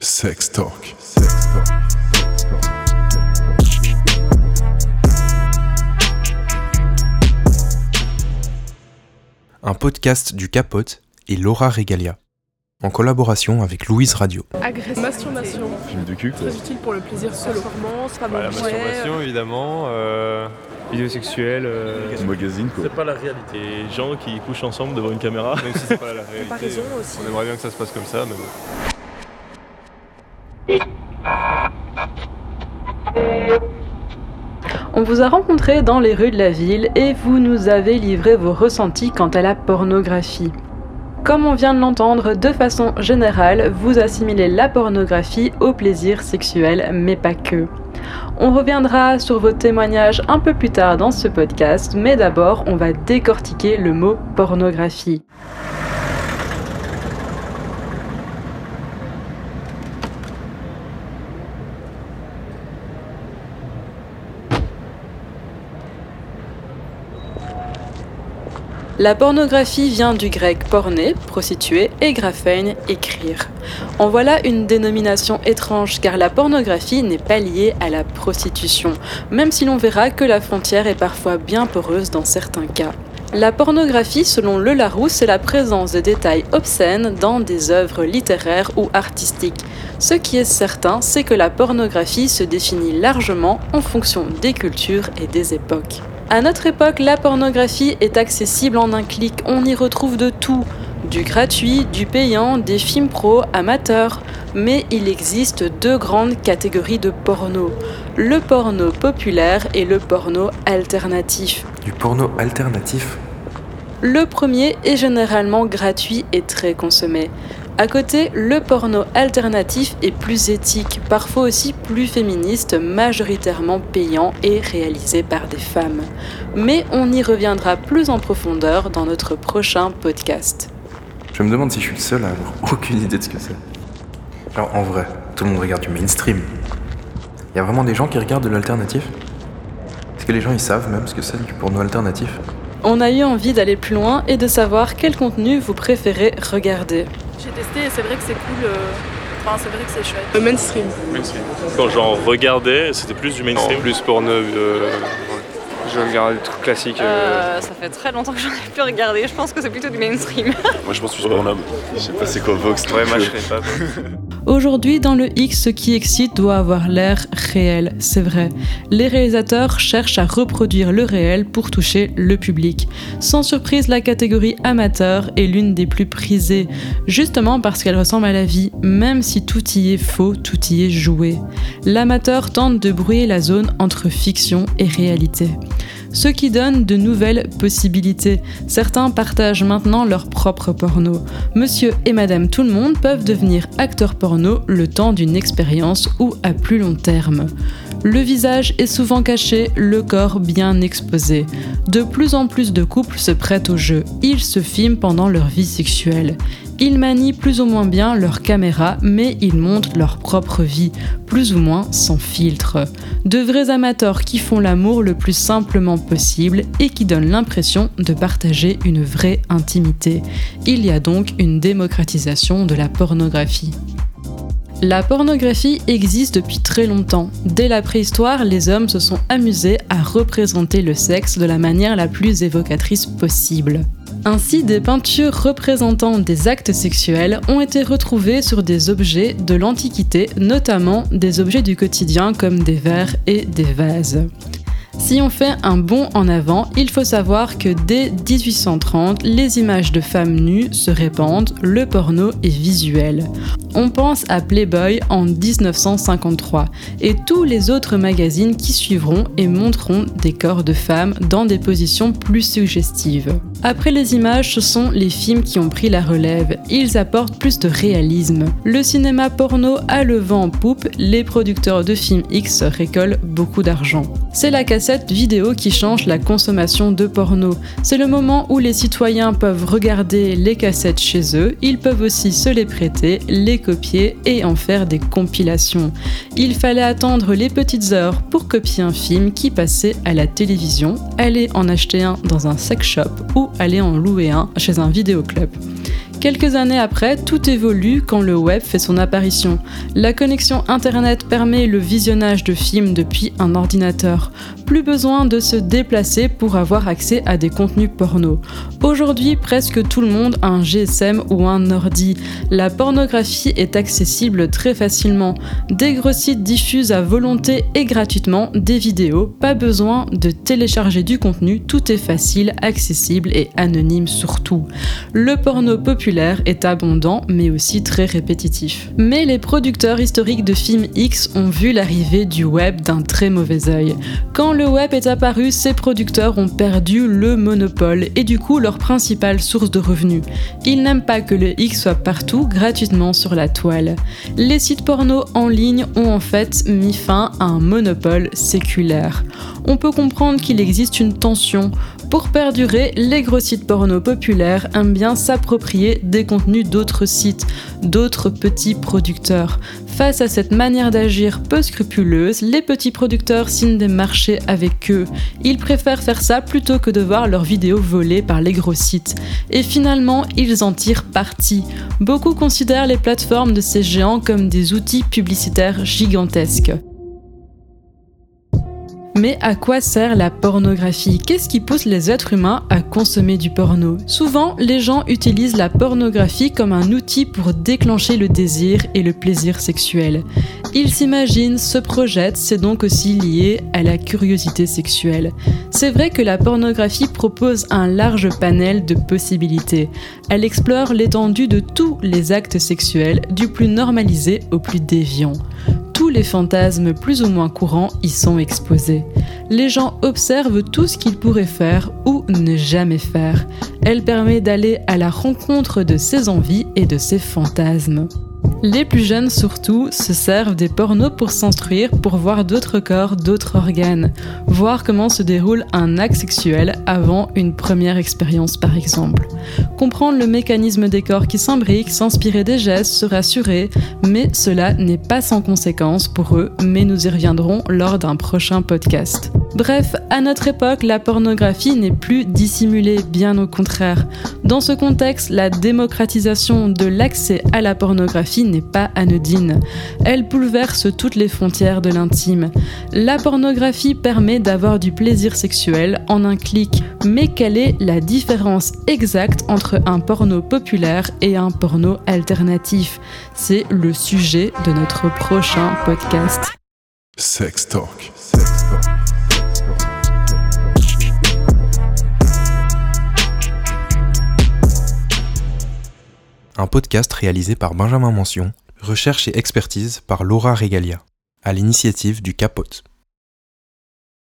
Sex Talk. Sex Talk. Un podcast du Capote et Laura Regalia. En collaboration avec Louise Radio. Agression. Masturbation. Film de cul. Très utile pour le plaisir solo. Performance, pas Bah, la bon masturbation évidemment, euh, vidéo sexuelle, euh, Magazine quoi. C'est pas la réalité. Les gens qui couchent ensemble devant une caméra. même si c'est pas la réalité. Comparaison aussi. On aimerait bien que ça se passe comme ça, mais bon. On vous a rencontré dans les rues de la ville et vous nous avez livré vos ressentis quant à la pornographie. Comme on vient de l'entendre, de façon générale, vous assimilez la pornographie au plaisir sexuel, mais pas que. On reviendra sur vos témoignages un peu plus tard dans ce podcast, mais d'abord, on va décortiquer le mot pornographie. La pornographie vient du grec porné, prostituée, et graphein, écrire. En voilà une dénomination étrange car la pornographie n'est pas liée à la prostitution, même si l'on verra que la frontière est parfois bien poreuse dans certains cas. La pornographie, selon Le Larousse, c'est la présence de détails obscènes dans des œuvres littéraires ou artistiques. Ce qui est certain, c'est que la pornographie se définit largement en fonction des cultures et des époques. À notre époque, la pornographie est accessible en un clic. On y retrouve de tout. Du gratuit, du payant, des films pro, amateurs. Mais il existe deux grandes catégories de porno. Le porno populaire et le porno alternatif. Du porno alternatif Le premier est généralement gratuit et très consommé. À côté, le porno alternatif est plus éthique, parfois aussi plus féministe, majoritairement payant et réalisé par des femmes. Mais on y reviendra plus en profondeur dans notre prochain podcast. Je me demande si je suis le seul à avoir aucune idée de ce que c'est. Genre, en vrai, tout le monde regarde du mainstream. Il y a vraiment des gens qui regardent de l'alternatif? Est-ce que les gens ils savent même ce que c'est du porno alternatif On a eu envie d'aller plus loin et de savoir quel contenu vous préférez regarder. J'ai testé et c'est vrai que c'est cool. euh, Enfin, c'est vrai que c'est chouette. Le mainstream. Quand j'en regardais, c'était plus du Non, mainstream. plus porno. Euh, je regarde des trucs classiques. euh, Euh, ça fait très longtemps que j'en ai plus regardé. Je pense que c'est plutôt du mainstream. Moi je pense que je suis Pornhub. Je sais pas c'est quoi Vox. Ouais, moi je serais pas. Aujourd'hui, dans le X, ce qui excite doit avoir l'air réel, c'est vrai. Les réalisateurs cherchent à reproduire le réel pour toucher le public. Sans surprise, la catégorie amateur est l'une des plus prisées, justement parce qu'elle ressemble à la vie, même si tout y est faux, tout y est joué. L'amateur tente de brouiller la zone entre fiction et réalité ce qui donne de nouvelles possibilités. Certains partagent maintenant leur propre porno. Monsieur et Madame Tout le Monde peuvent devenir acteurs porno le temps d'une expérience ou à plus long terme. Le visage est souvent caché, le corps bien exposé. De plus en plus de couples se prêtent au jeu. Ils se filment pendant leur vie sexuelle. Ils manient plus ou moins bien leur caméra, mais ils montrent leur propre vie, plus ou moins sans filtre. De vrais amateurs qui font l'amour le plus simplement possible et qui donnent l'impression de partager une vraie intimité. Il y a donc une démocratisation de la pornographie. La pornographie existe depuis très longtemps. Dès la préhistoire, les hommes se sont amusés à représenter le sexe de la manière la plus évocatrice possible. Ainsi, des peintures représentant des actes sexuels ont été retrouvées sur des objets de l'Antiquité, notamment des objets du quotidien comme des verres et des vases. Si on fait un bond en avant, il faut savoir que dès 1830, les images de femmes nues se répandent, le porno est visuel. On pense à Playboy en 1953 et tous les autres magazines qui suivront et montreront des corps de femmes dans des positions plus suggestives. Après les images, ce sont les films qui ont pris la relève. Ils apportent plus de réalisme. Le cinéma porno a le vent en poupe, les producteurs de films X récoltent beaucoup d'argent. C'est la cassette vidéo qui change la consommation de porno. C'est le moment où les citoyens peuvent regarder les cassettes chez eux, ils peuvent aussi se les prêter, les copier et en faire des compilations. Il fallait attendre les petites heures pour copier un film qui passait à la télévision, aller en acheter un dans un sex shop ou aller en louer un chez un vidéoclub. Quelques années après, tout évolue quand le web fait son apparition. La connexion Internet permet le visionnage de films depuis un ordinateur. Plus besoin de se déplacer pour avoir accès à des contenus porno. Aujourd'hui, presque tout le monde a un GSM ou un ordi. La pornographie est accessible très facilement. Des gros sites diffusent à volonté et gratuitement des vidéos, pas besoin de télécharger du contenu, tout est facile, accessible et anonyme surtout. Le porno populaire est abondant mais aussi très répétitif. Mais les producteurs historiques de films X ont vu l'arrivée du web d'un très mauvais œil. Quand le web est apparu, ces producteurs ont perdu le monopole et du coup leur principale source de revenus. Ils n'aiment pas que le X soit partout gratuitement sur la toile. Les sites porno en ligne ont en fait mis fin à un monopole séculaire. On peut comprendre qu'il existe une tension. Pour perdurer, les gros sites porno populaires aiment bien s'approprier des contenus d'autres sites, d'autres petits producteurs. Face à cette manière d'agir peu scrupuleuse, les petits producteurs signent des marchés avec eux. Ils préfèrent faire ça plutôt que de voir leurs vidéos volées par les gros sites. Et finalement, ils en tirent parti. Beaucoup considèrent les plateformes de ces géants comme des outils publicitaires gigantesques. Mais à quoi sert la pornographie? Qu'est-ce qui pousse les êtres humains à consommer du porno? Souvent, les gens utilisent la pornographie comme un outil pour déclencher le désir et le plaisir sexuel. Ils s'imaginent, se projettent, c'est donc aussi lié à la curiosité sexuelle. C'est vrai que la pornographie propose un large panel de possibilités. Elle explore l'étendue de tous les actes sexuels, du plus normalisé au plus déviant les fantasmes plus ou moins courants y sont exposés. Les gens observent tout ce qu'ils pourraient faire ou ne jamais faire. Elle permet d'aller à la rencontre de ses envies et de ses fantasmes. Les plus jeunes surtout se servent des pornos pour s'instruire, pour voir d'autres corps, d'autres organes, voir comment se déroule un acte sexuel avant une première expérience par exemple. Comprendre le mécanisme des corps qui s'imbriquent, s'inspirer des gestes, se rassurer, mais cela n'est pas sans conséquence pour eux, mais nous y reviendrons lors d'un prochain podcast. Bref, à notre époque, la pornographie n'est plus dissimulée, bien au contraire. Dans ce contexte, la démocratisation de l'accès à la pornographie n'est pas anodine. Elle bouleverse toutes les frontières de l'intime. La pornographie permet d'avoir du plaisir sexuel en un clic, mais quelle est la différence exacte entre un porno populaire et un porno alternatif? C'est le sujet de notre prochain podcast. Sex Talk. Sex Talk. Un podcast réalisé par Benjamin Mention, recherche et expertise par Laura Regalia, à l'initiative du Capote.